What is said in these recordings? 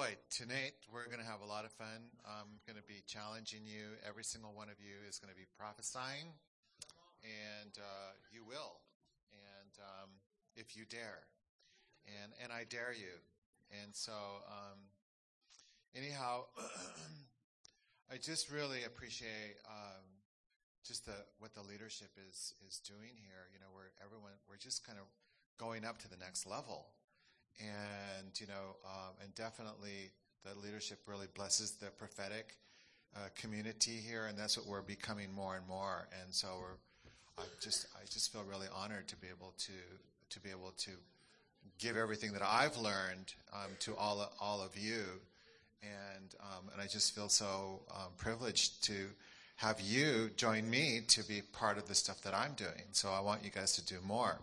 boy, tonight we're going to have a lot of fun. I'm going to be challenging you. Every single one of you is going to be prophesying, and uh, you will, and um, if you dare, and and I dare you. And so, um, anyhow, I just really appreciate um, just the what the leadership is is doing here. You know, where everyone we're just kind of going up to the next level and you know, um, and definitely the leadership really blesses the prophetic uh, community here, and that's what we're becoming more and more. And so we're, I just, I just feel really honored to be able to, to be able to give everything that I've learned um, to all, all of you, and um, and I just feel so um, privileged to have you join me to be part of the stuff that I'm doing. So I want you guys to do more.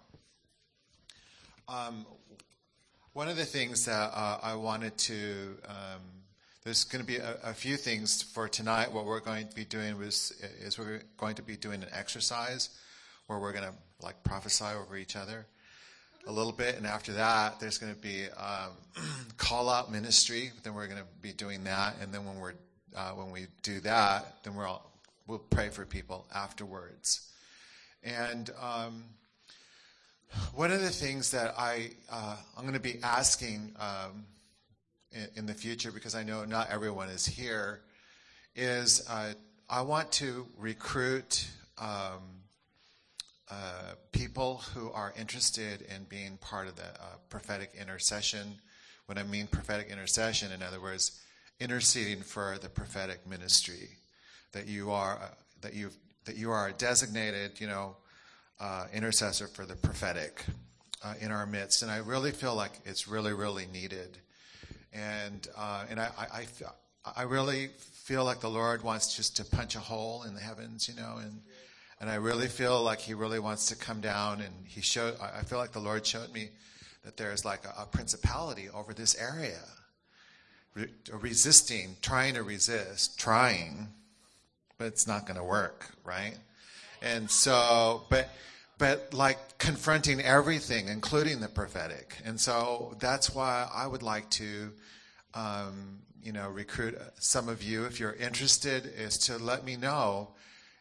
Um, one of the things that uh, I wanted to, um, there's going to be a, a, few things for tonight. What we're going to be doing was, is we're going to be doing an exercise where we're going to like prophesy over each other a little bit, and after that, there's going to be um, call out ministry. Then we're going to be doing that, and then when we're uh, when we do that, then we're all we'll pray for people afterwards, and. Um, one of the things that I, uh, I'm going to be asking um, in, in, the future, because I know not everyone is here, is uh, I want to recruit um, uh, people who are interested in being part of the uh, prophetic intercession. When I mean prophetic intercession, in other words, interceding for the prophetic ministry, that you are uh, that you that you are designated, you know uh, intercessor for the prophetic uh, in our midst, and I really feel like it's really, really needed. And uh, and I, I, I, really feel like the Lord wants just to punch a hole in the heavens, you know, and and I really feel like He really wants to come down, and He showed. I feel like the Lord showed me that there's like a, a principality over this area, Re- resisting, trying to resist, trying, but it's not going to work, right? And so, but but like confronting everything, including the prophetic. And so that's why I would like to, um, you know, recruit some of you if you're interested, is to let me know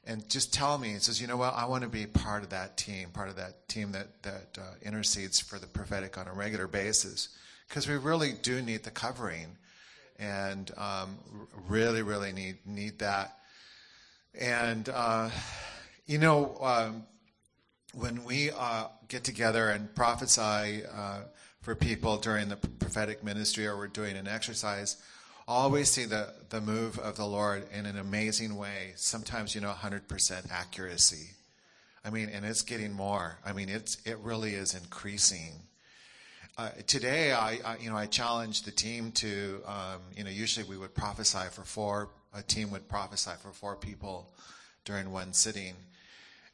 and just tell me. It says, you know what, I want to be part of that team, part of that team that that uh, intercedes for the prophetic on a regular basis, because we really do need the covering, and um, really, really need need that. And uh, you know. Um, when we uh, get together and prophesy uh, for people during the prophetic ministry or we're doing an exercise, always see the, the move of the Lord in an amazing way. Sometimes, you know, 100% accuracy. I mean, and it's getting more. I mean, it's, it really is increasing. Uh, today, I, I, you know, I challenged the team to, um, you know, usually we would prophesy for four, a team would prophesy for four people during one sitting.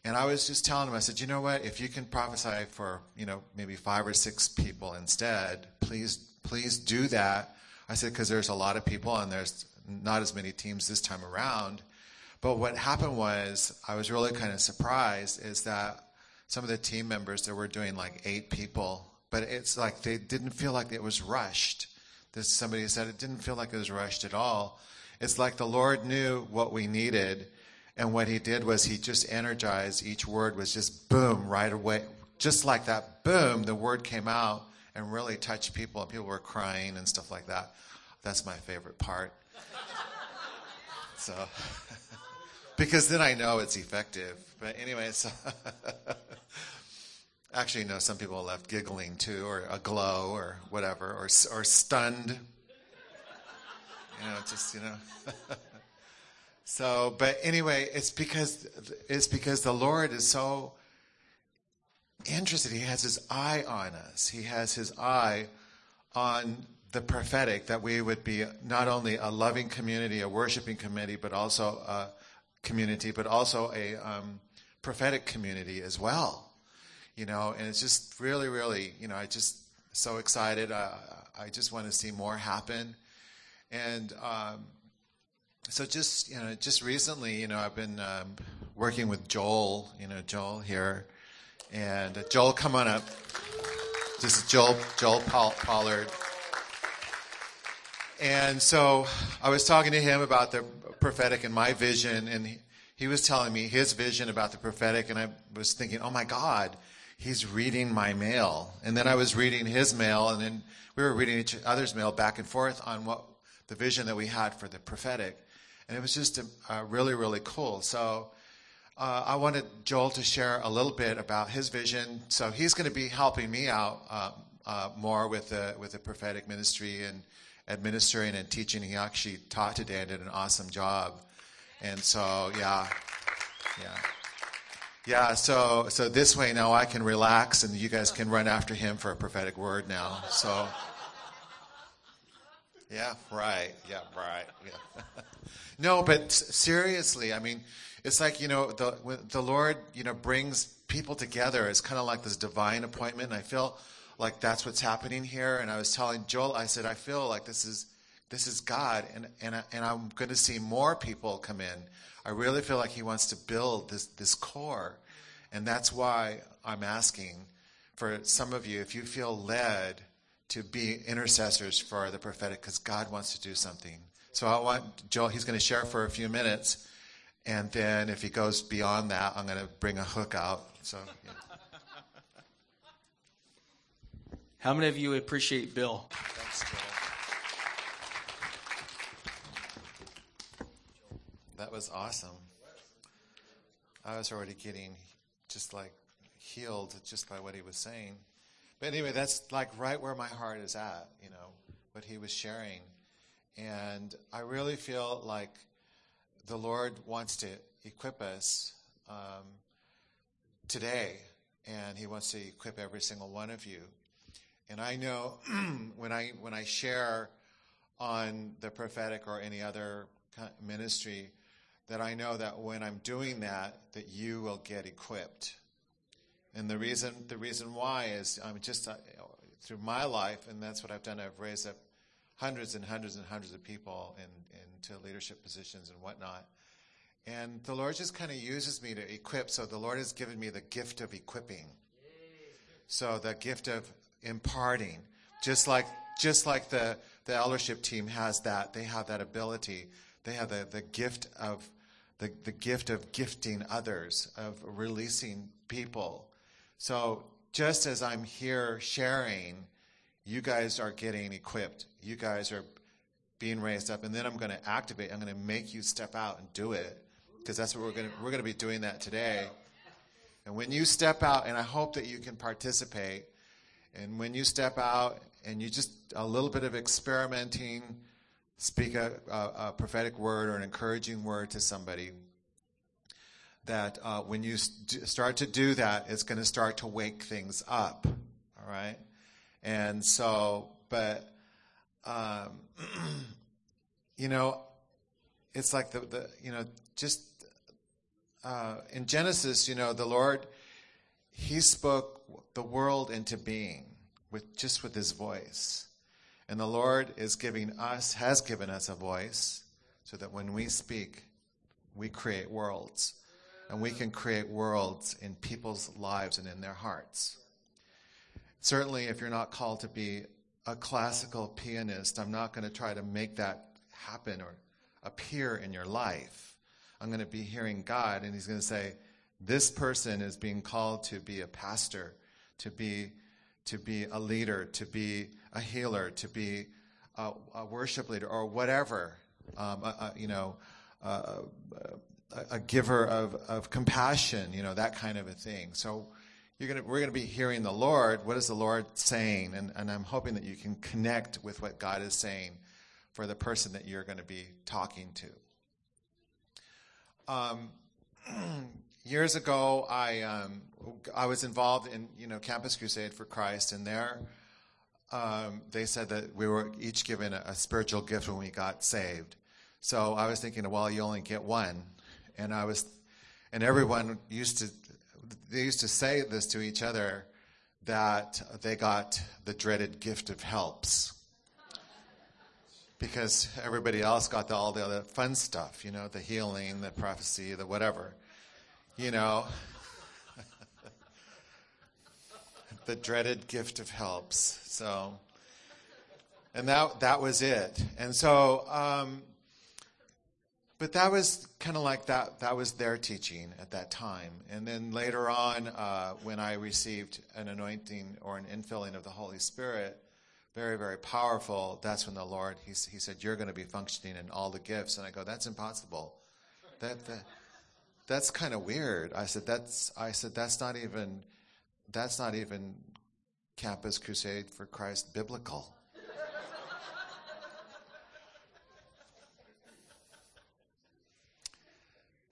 And I was just telling him, I said, you know what? If you can prophesy for, you know, maybe five or six people instead, please, please do that. I said, because there's a lot of people and there's not as many teams this time around. But what happened was, I was really kind of surprised is that some of the team members, that were doing like eight people, but it's like they didn't feel like it was rushed. This, somebody said it didn't feel like it was rushed at all. It's like the Lord knew what we needed and what he did was he just energized each word was just boom right away. Just like that, boom, the word came out and really touched people, and people were crying and stuff like that. That's my favorite part. So, because then I know it's effective. But anyway, so actually, no, some people left giggling too, or a glow, or whatever, or or stunned. You know, just you know. So, but anyway, it's because it's because the Lord is so interested. He has his eye on us. He has his eye on the prophetic that we would be not only a loving community, a worshiping community, but also a community, but also a um, prophetic community as well. You know, and it's just really, really, you know, I just so excited. Uh, I just want to see more happen, and um, so just you know, just recently, you know, I've been um, working with Joel. You know, Joel here, and uh, Joel, come on up. This is Joel Joel Pollard. and so I was talking to him about the prophetic and my vision, and he, he was telling me his vision about the prophetic, and I was thinking, oh my God, he's reading my mail. And then I was reading his mail, and then we were reading each other's mail back and forth on what the vision that we had for the prophetic. And it was just a, a really, really cool. So uh, I wanted Joel to share a little bit about his vision. So he's going to be helping me out uh, uh, more with the with the prophetic ministry and administering and teaching. He actually taught today and did an awesome job. And so, yeah, yeah. Yeah, so so this way now I can relax and you guys can run after him for a prophetic word now. So Yeah, right. Yeah, right. Yeah. no, but seriously, I mean, it's like, you know, the the Lord, you know, brings people together. It's kind of like this divine appointment. And I feel like that's what's happening here and I was telling Joel I said I feel like this is this is God and and I, and I'm going to see more people come in I really feel like He wants to build this, this core. And that's why I'm asking for some of you, if you feel led to be intercessors for the prophetic, because God wants to do something. So I want Joel, he's going to share for a few minutes. And then if he goes beyond that, I'm going to bring a hook out. So. Yeah. How many of you appreciate Bill? Thanks, Joel. That was awesome. I was already getting just like healed just by what he was saying. But anyway, that's like right where my heart is at, you know, what he was sharing. And I really feel like the Lord wants to equip us um, today, and He wants to equip every single one of you. And I know when I when I share on the prophetic or any other ministry, that I know that when I'm doing that, that you will get equipped. And the reason, the reason why is I'm just uh, through my life, and that's what I've done. I've raised up hundreds and hundreds and hundreds of people in, into leadership positions and whatnot. And the Lord just kind of uses me to equip. So the Lord has given me the gift of equipping. So the gift of imparting, just like just like the the eldership team has that, they have that ability they have the, the gift of the, the gift of gifting others, of releasing people. So just as I'm here sharing, you guys are getting equipped. You guys are being raised up, and then I'm going to activate. I'm going to make you step out and do it, because that's what we're going to we're going to be doing that today. And when you step out, and I hope that you can participate. And when you step out, and you just a little bit of experimenting speak a, a, a, prophetic word or an encouraging word to somebody, that uh, when you st- start to do that, it's going to start to wake things up. All right? And so, but, um, you know, it's like the, the you know, just uh, in Genesis, you know, the Lord, He spoke the world into being with just with His voice. And the Lord is giving us, has given us a voice so that when we speak, we create worlds. And we can create worlds in people's lives and in their hearts. Certainly, if you're not called to be a classical pianist, I'm not going to try to make that happen or appear in your life. I'm going to be hearing God, and He's going to say, This person is being called to be a pastor, to be, to be a leader, to be a healer, to be a, a worship leader, or whatever, um, a, a, you know, uh, a, giver of, of compassion, you know, that kind of a thing. So you're gonna, we're going to be hearing the Lord. What is the Lord saying? And, and I'm hoping that you can connect with what God is saying for the person that you're going to be talking to. Um, years ago, I um, I was involved in you know Campus Crusade for Christ, and there um, they said that we were each given a, a, spiritual gift when we got saved. So I was thinking, well, you only get one, and I was, and everyone used to, they used to say this to each other that they got the dreaded gift of helps because everybody else got the, all the other fun stuff, you know, the healing, the prophecy, the whatever, you know. the dreaded gift of helps. So, and that that was it. And so, um, but that was kind of like that. That was their teaching at that time. And then later on, uh, when I received an anointing or an infilling of the Holy Spirit, very very powerful. That's when the Lord he he said, "You're going to be functioning in all the gifts." And I go, "That's impossible. That, that that's kind of weird." I said, "That's I said that's not even that's not even Campus Crusade for Christ biblical."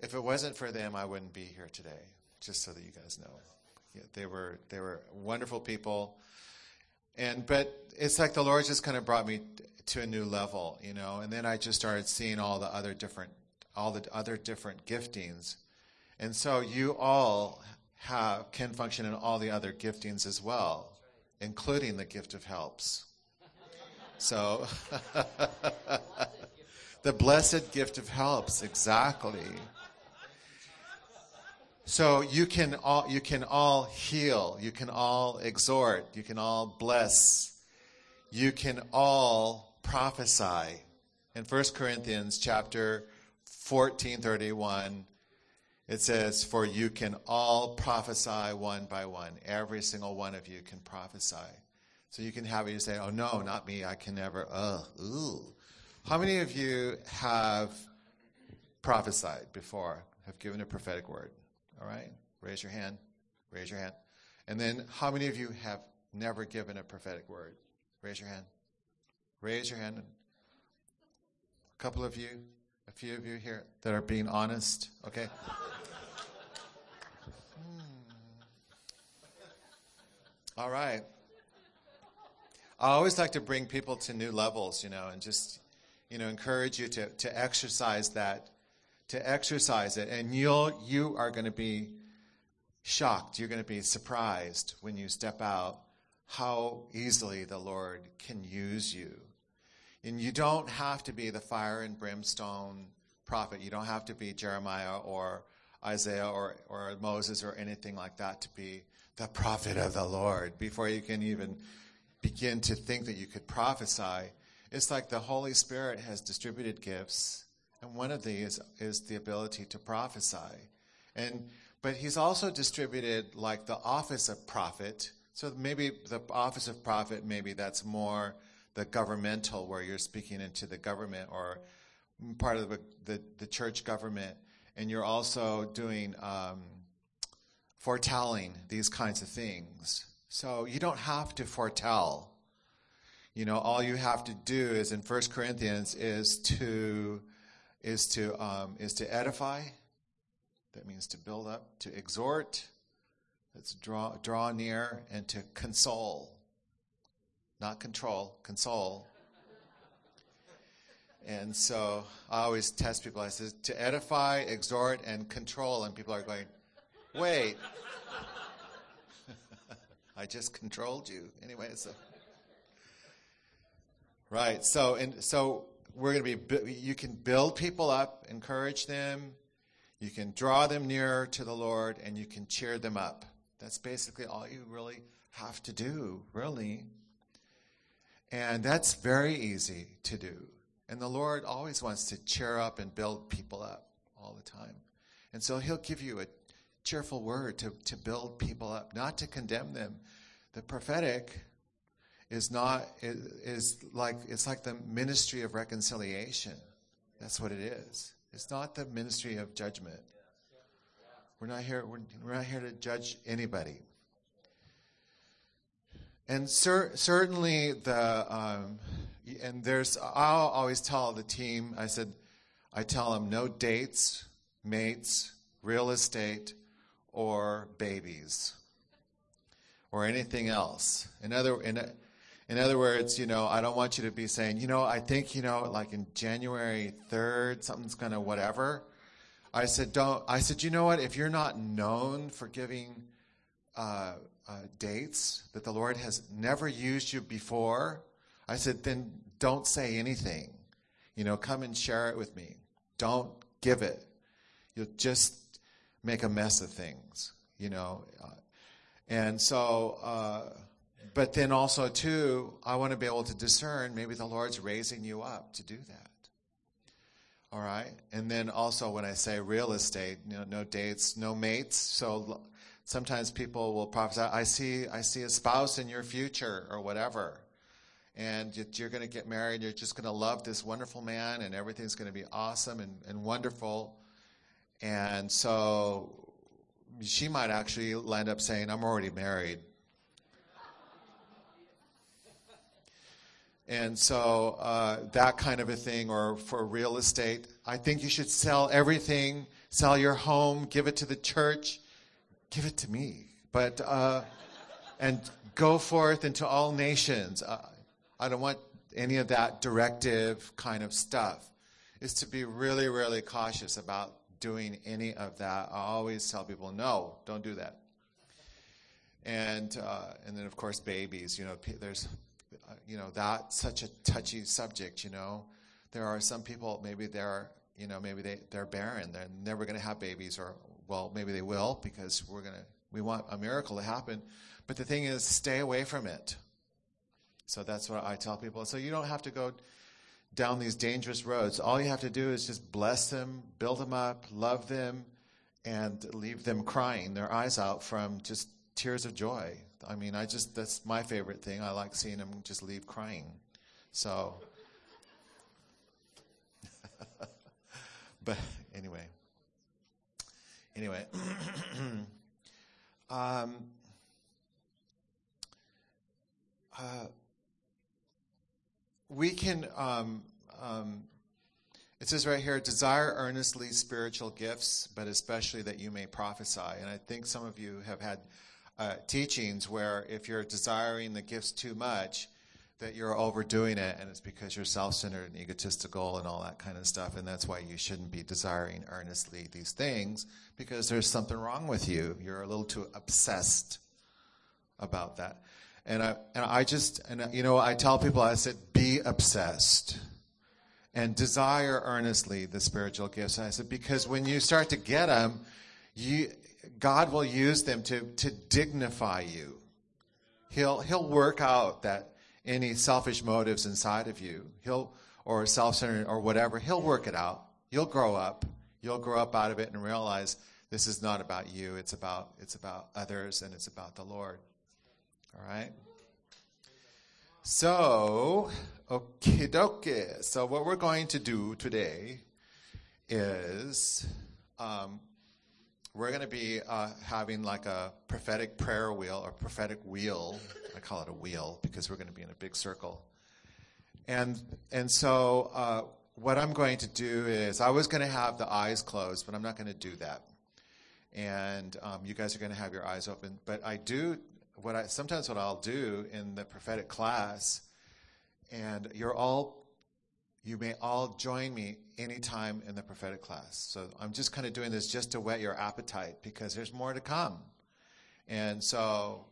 If it wasn't for them, I wouldn't be here today. Just so that you guys know, yeah, they were they were wonderful people, and but it's like the Lord just kind of brought me to a new level, you know. And then I just started seeing all the other different all the other different giftings, and so you all have can function in all the other giftings as well, including the gift of helps. So. the blessed gift of helps, exactly. So you can all you can all heal, you can all exhort, you can all bless, you can all prophesy. In 1 Corinthians chapter 14, 31, it says, For you can all prophesy one by one. Every single one of you can prophesy. So you can have you say, Oh no, not me, I can never. Ugh, ooh. How many of you have prophesied before, have given a prophetic word? All right? Raise your hand. Raise your hand. And then, how many of you have never given a prophetic word? Raise your hand. Raise your hand. A couple of you, a few of you here that are being honest, okay? Hmm. All right. I always like to bring people to new levels, you know, and just, you know, encourage you to, to exercise that to exercise it. And you'll, you are going to be shocked. You're going to be surprised when you step out how easily the Lord can use you. And you don't have to be the fire and brimstone prophet. You don't have to be Jeremiah or Isaiah or, or Moses or anything like that to be the prophet of the Lord before you can even begin to think that you could prophesy. It's like the Holy Spirit has distributed gifts and one of these is the ability to prophesy. And but he's also distributed like the office of prophet. So maybe the office of prophet, maybe that's more the governmental, where you're speaking into the government or part of the, the, the church government, and you're also doing um, foretelling these kinds of things. So you don't have to foretell. You know, all you have to do is in First Corinthians is to is to, um, is to edify. That means to build up, to exhort, that's draw, draw near, and to console. Not control, console. And so I always test people. I say to edify, exhort, and control. And people are going, wait. I just controlled you. Anyway, so. Right. So, and so we're going to be, you can build people up, encourage them, you can draw them nearer to the Lord, and you can cheer them up. That's basically all you really have to do, really. And that's very easy to do. And the Lord always wants to cheer up and build people up all the time. And so He'll give you a cheerful word to, to build people up, not to condemn them. The prophetic is not is like it's like the ministry of reconciliation. That's what it is. It's not the ministry of judgment. We're not here. We're, we're not here to judge anybody. And cer- certainly the um, and there's I'll always tell the team. I said I tell them no dates, mates, real estate, or babies, or anything else. In other in in other words, you know, I don't want you to be saying, you know, I think, you know, like in January 3rd, something's going to whatever. I said, don't. I said, you know what? If you're not known for giving uh, uh, dates that the Lord has never used you before, I said, then don't say anything. You know, come and share it with me. Don't give it. You'll just make a mess of things, you know. Uh, and so, uh, but then also too, I want to be able to discern maybe the Lord's raising you up to do that. All right, and then also when I say real estate, you know, no dates, no mates. So sometimes people will prophesy, "I see, I see a spouse in your future," or whatever, and you're going to get married. You're just going to love this wonderful man, and everything's going to be awesome and, and wonderful. And so she might actually end up saying, "I'm already married." And so uh, that kind of a thing, or for real estate, I think you should sell everything, sell your home, give it to the church, give it to me. But uh, and go forth into all nations. Uh, I don't want any of that directive kind of stuff. Is to be really, really cautious about doing any of that. I always tell people, no, don't do that. And uh, and then of course babies. You know, there's you know, that's such a touchy subject, you know. There are some people, maybe they're, you know, maybe they, they're barren. They're never going to have babies or, well, maybe they will because we're going to, we want a miracle to happen. But the thing is, stay away from it. So that's what I tell people. So you don't have to go down these dangerous roads. All you have to do is just bless them, build them up, love them, and leave them crying their eyes out from just tears of joy. I mean, I just, that's my favorite thing. I like seeing them just leave crying. So, but anyway. Anyway. um, uh, we can, um, um, it says right here, desire earnestly spiritual gifts, but especially that you may prophesy. And I think some of you have had uh, teachings where if you're desiring the gifts too much, that you're overdoing it and it's because you're self-centered and egotistical and all that kind of stuff. And that's why you shouldn't be desiring earnestly these things because there's something wrong with you. You're a little too obsessed about that. And i and i just and you know i tell people i said be obsessed and desire earnestly the spiritual gifts. And i said because when you start to get them you God will use them to, to dignify you. He'll, he'll work out that any selfish motives inside of you, he'll, or self-centered or whatever, he'll work it out. You'll grow up. You'll grow up out of it and realize this is not about you. It's about, it's about others and it's about the Lord. All right? So, okay, dokie. So what we're going to do today is um, we're going to be uh, having like a prophetic prayer wheel or prophetic wheel. I call it a wheel because we're going to be in a big circle. And and so uh, what I'm going to do is I was going to have the eyes closed, but I'm not going to do that. And um, you guys are going to have your eyes open. But I do what I sometimes what I'll do in the prophetic class, and you're all you may all join me anytime in the prophetic class. So I'm just kind of doing this just to whet your appetite because there's more to come. And so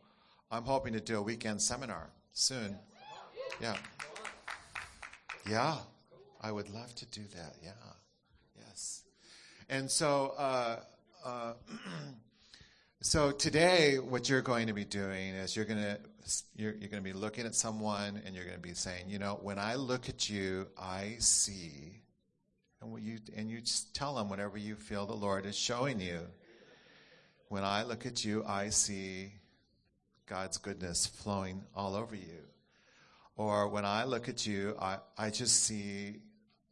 I'm hoping to do a weekend seminar soon. Yeah. Yeah. I would love to do that. Yeah. Yes. And so, uh, uh, so today, what you're going to be doing is you're going to you're, you're going to be looking at someone and you're going to be saying, you know, when I look at you, I see, and you and you just tell them whatever you feel the Lord is showing you. When I look at you, I see God's goodness flowing all over you. Or when I look at you, I, I just see,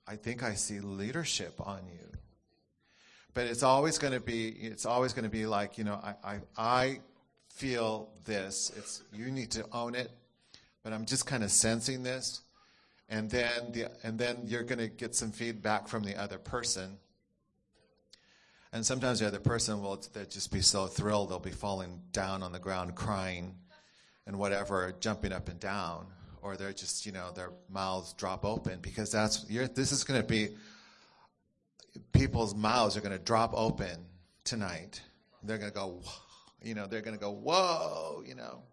I think I see leadership on you. But it's always going to be, it's always going to be like, you know, I, I, I feel this. It's you need to own it, but I'm just kind of sensing this, and then the and then you're going to get some feedback from the other person. And sometimes the other person will they'll just be so thrilled they'll be falling down on the ground crying, and whatever, jumping up and down, or they're just you know their mouths drop open because that's this is going to be people's mouths are going to drop open tonight. They're going to go Whoa. you know, they're going to go, whoa, you know.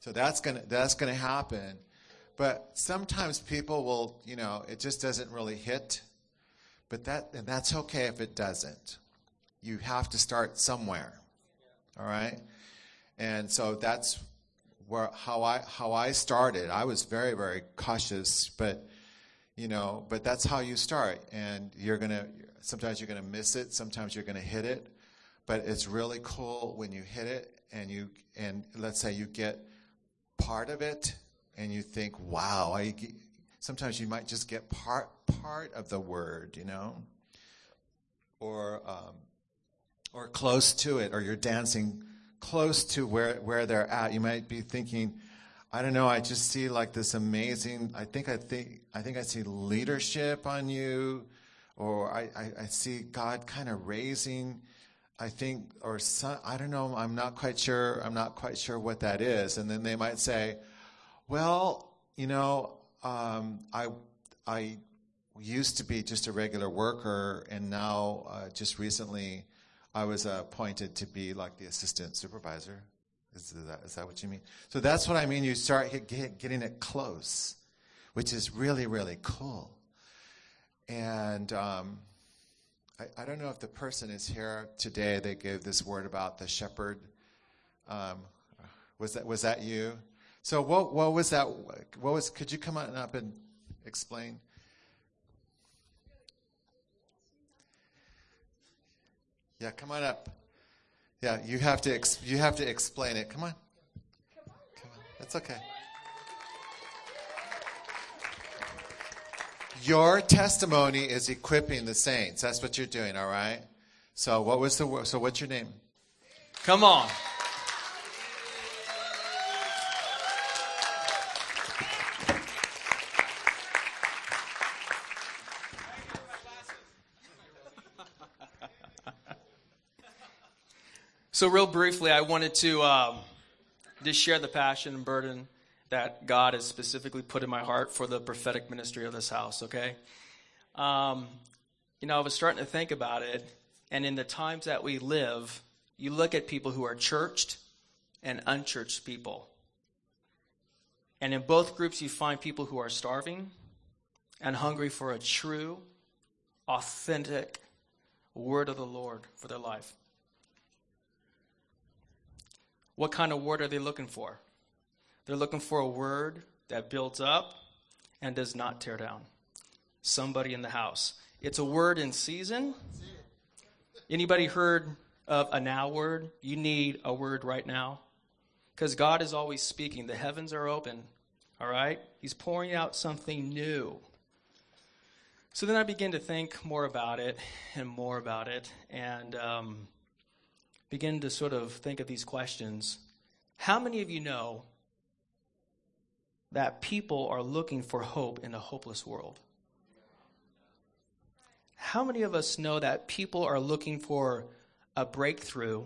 So that's going to, that's going to happen. But sometimes people will, you know, it just doesn't really hit. But that, and that's okay if it doesn't. You have to start somewhere. All right? And so that's where how I how I started. I was very very cautious, but you know, but that's how you start, and you're gonna sometimes you're gonna miss it, sometimes you're gonna hit it, but it's really cool when you hit it and you and let's say you get part of it and you think, wow, I. Sometimes you might just get part part of the word, you know, or um, or close to it, or you're dancing close to where, where they're at. You might be thinking, I don't know, I just see like this amazing, I think I think, I think I see leadership on you, or I, I, I see God kind of raising, I think, or some, I don't know, I'm not quite sure, I'm not quite sure what that is. And then they might say, well, you know, um, I, I used to be just a regular worker, and now uh, just recently I was appointed to be like the assistant supervisor. Is that, is that what you mean? So that's what I mean. You start get, getting it close, which is really, really cool. And um, I, I, don't know if the person is here today. They gave this word about the shepherd. Um, was that was that you? So what what was that? What was? Could you come on up and explain? Yeah, come on up. Yeah, you have to ex- you have to explain it. Come on. Come on. That's okay. Your testimony is equipping the saints. That's what you're doing, all right? So, what was the so what's your name? Come on. So, real briefly, I wanted to um, just share the passion and burden that God has specifically put in my heart for the prophetic ministry of this house, okay? Um, you know, I was starting to think about it, and in the times that we live, you look at people who are churched and unchurched people. And in both groups, you find people who are starving and hungry for a true, authentic word of the Lord for their life. What kind of word are they looking for? They're looking for a word that builds up and does not tear down. Somebody in the house. It's a word in season. Anybody heard of a now word? You need a word right now. Because God is always speaking. The heavens are open. All right? He's pouring out something new. So then I begin to think more about it and more about it. And um, begin to sort of think of these questions, how many of you know that people are looking for hope in a hopeless world? How many of us know that people are looking for a breakthrough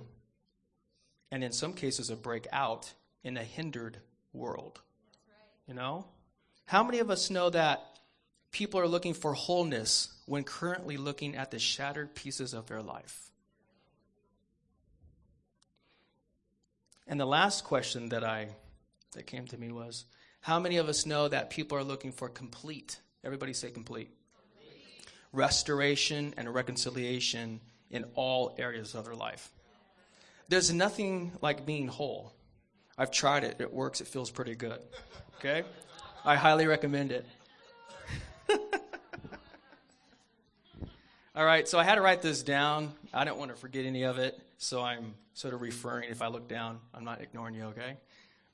and in some cases a breakout in a hindered world? You know? How many of us know that people are looking for wholeness when currently looking at the shattered pieces of their life? And the last question that I that came to me was, how many of us know that people are looking for complete? Everybody say complete. complete. Restoration and reconciliation in all areas of their life. There's nothing like being whole. I've tried it. It works. It feels pretty good. Okay? I highly recommend it. All right, so I had to write this down. I don't want to forget any of it, so I'm sort of referring. If I look down, I'm not ignoring you, okay?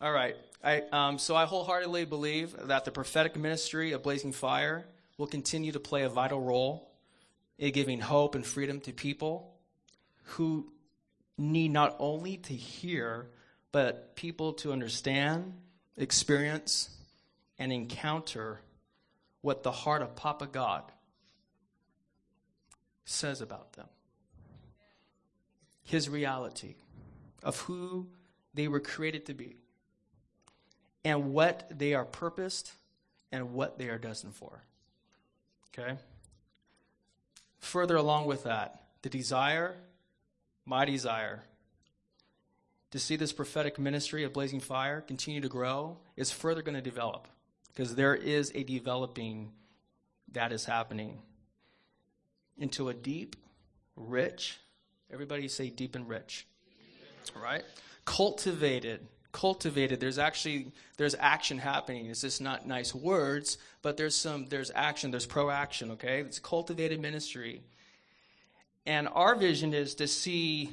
All right. I, um, so I wholeheartedly believe that the prophetic ministry of Blazing Fire will continue to play a vital role in giving hope and freedom to people who need not only to hear, but people to understand, experience, and encounter what the heart of Papa God says about them. His reality of who they were created to be and what they are purposed and what they are destined for. Okay? Further along with that, the desire, my desire, to see this prophetic ministry of Blazing Fire continue to grow is further going to develop because there is a developing that is happening into a deep, rich, everybody say deep and rich, right? Cultivated, cultivated. There's actually there's action happening. It's just not nice words, but there's some there's action. There's proaction. Okay, it's cultivated ministry. And our vision is to see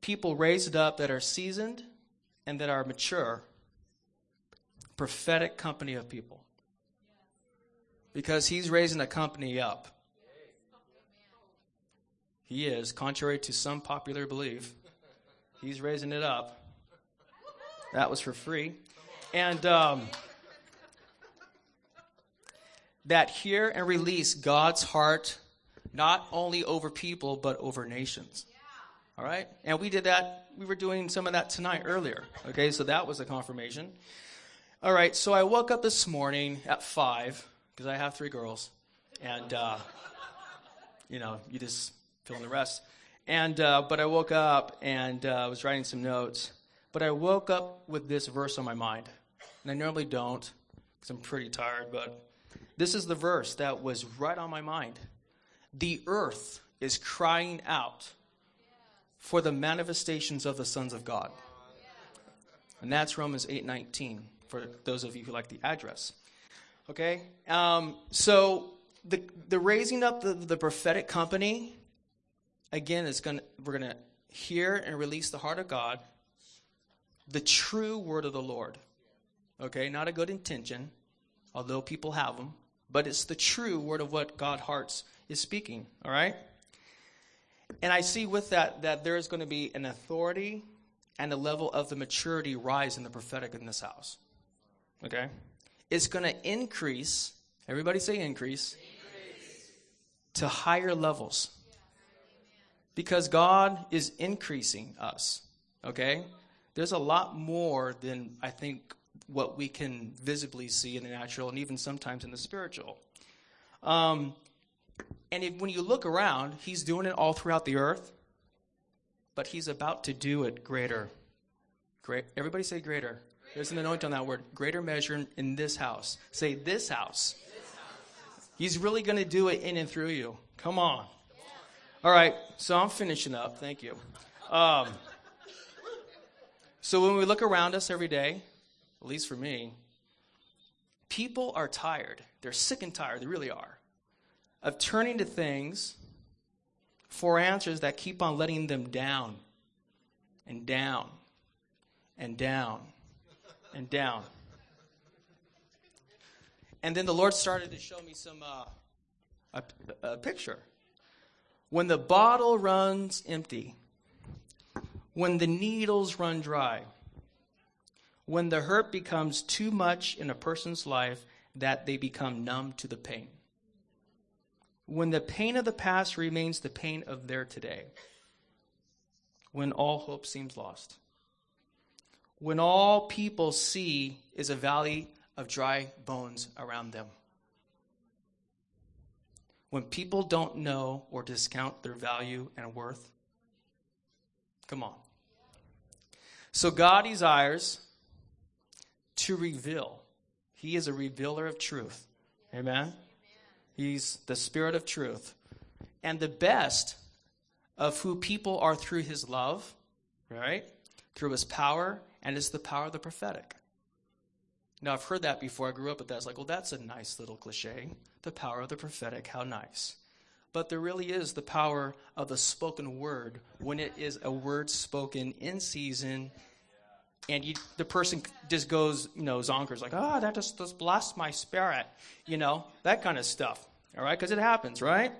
people raised up that are seasoned and that are mature, prophetic company of people. Because he's raising a company up. He is, contrary to some popular belief. He's raising it up. That was for free. And um, that hear and release God's heart, not only over people, but over nations. All right? And we did that. We were doing some of that tonight earlier. Okay, so that was a confirmation. All right, so I woke up this morning at 5, because I have three girls. And, uh, you know, you just fill in the rest. And uh, but I woke up and uh, I was writing some notes. But I woke up with this verse on my mind, and I normally don't because I'm pretty tired. But this is the verse that was right on my mind. The earth is crying out for the manifestations of the sons of God, and that's Romans eight nineteen for those of you who like the address. Okay, um, so the the raising up the, the prophetic company again is going we're going to hear and release the heart of God, the true word of the Lord. Okay, not a good intention, although people have them, but it's the true word of what God hearts is speaking, all right? And I see with that that there is going to be an authority and a level of the maturity rise in the prophetic in this house. Okay? It's going to increase, everybody say increase, increase. to higher levels because God is increasing us. Okay? There's a lot more than I think what we can visibly see in the natural and even sometimes in the spiritual. Um, and if, when you look around, He's doing it all throughout the earth, but He's about to do it greater. Great. Everybody say greater. There's an anointing on that word. Greater measure in this house. Say this house. This house. He's really going to do it in and through you. Come on. All right, so I'm finishing up. Thank you. Um, so when we look around us every day, at least for me, people are tired. They're sick and tired. They really are. Of turning to things for answers that keep on letting them down and down and down and down. And then the Lord started to show me some uh, a, a picture when the bottle runs empty, when the needles run dry, when the hurt becomes too much in a person's life that they become numb to the pain, when the pain of the past remains the pain of their today, when all hope seems lost, when all people see is a valley of dry bones around them. When people don't know or discount their value and worth? Come on. So God desires to reveal. He is a revealer of truth. Amen? He's the spirit of truth. And the best of who people are through his love, right? Through his power, and it's the power of the prophetic. Now, I've heard that before. I grew up with that. It's like, well, that's a nice little cliche. The power of the prophetic, how nice. But there really is the power of the spoken word when it is a word spoken in season and you, the person just goes, you know, zonkers, like, oh, that just, just blessed my spirit, you know, that kind of stuff. All right? Because it happens, right?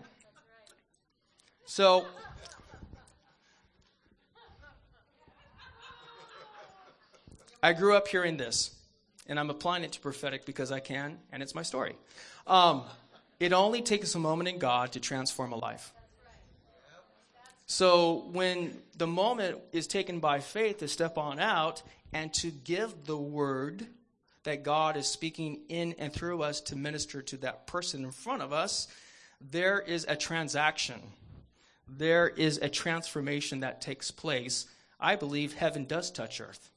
So, I grew up hearing this and I'm applying it to prophetic because I can, and it's my story. Um, it only takes a moment in God to transform a life. So when the moment is taken by faith to step on out and to give the word that God is speaking in and through us to minister to that person in front of us, there is a transaction. There is a transformation that takes place. I believe heaven does touch earth.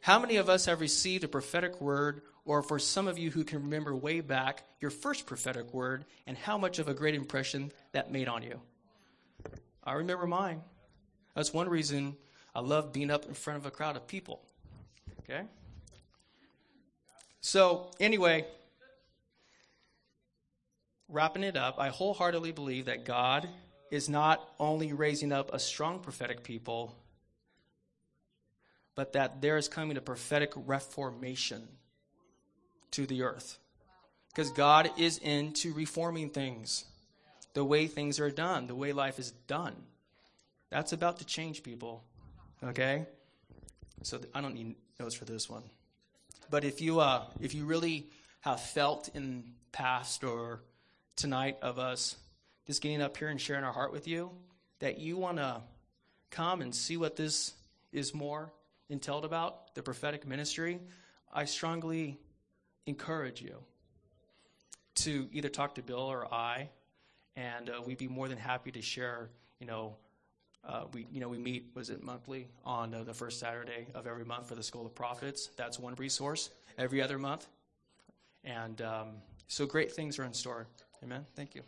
How many of us have received a prophetic word, or for some of you who can remember way back, your first prophetic word, and how much of a great impression that made on you? I remember mine. That's one reason I love being up in front of a crowd of people. Okay? So, anyway, wrapping it up, I wholeheartedly believe that God is not only raising up a strong prophetic people, but that there is coming a prophetic reformation to the earth. Because God is into reforming things, the way things are done, the way life is done. That's about to change people. Okay? So th- I don't need notes for this one. But if you uh, if you really have felt in past or tonight of us just getting up here and sharing our heart with you, that you want to come and see what this is more entailed about, the prophetic ministry, I strongly encourage you to either talk to Bill or I, and uh, we'd be more than happy to share. You know, uh, we you know we meet was it monthly on uh, the first Saturday of every month for the School of Prophets. That's one resource every other month, and um, so great things are in store. Amen. Thank you.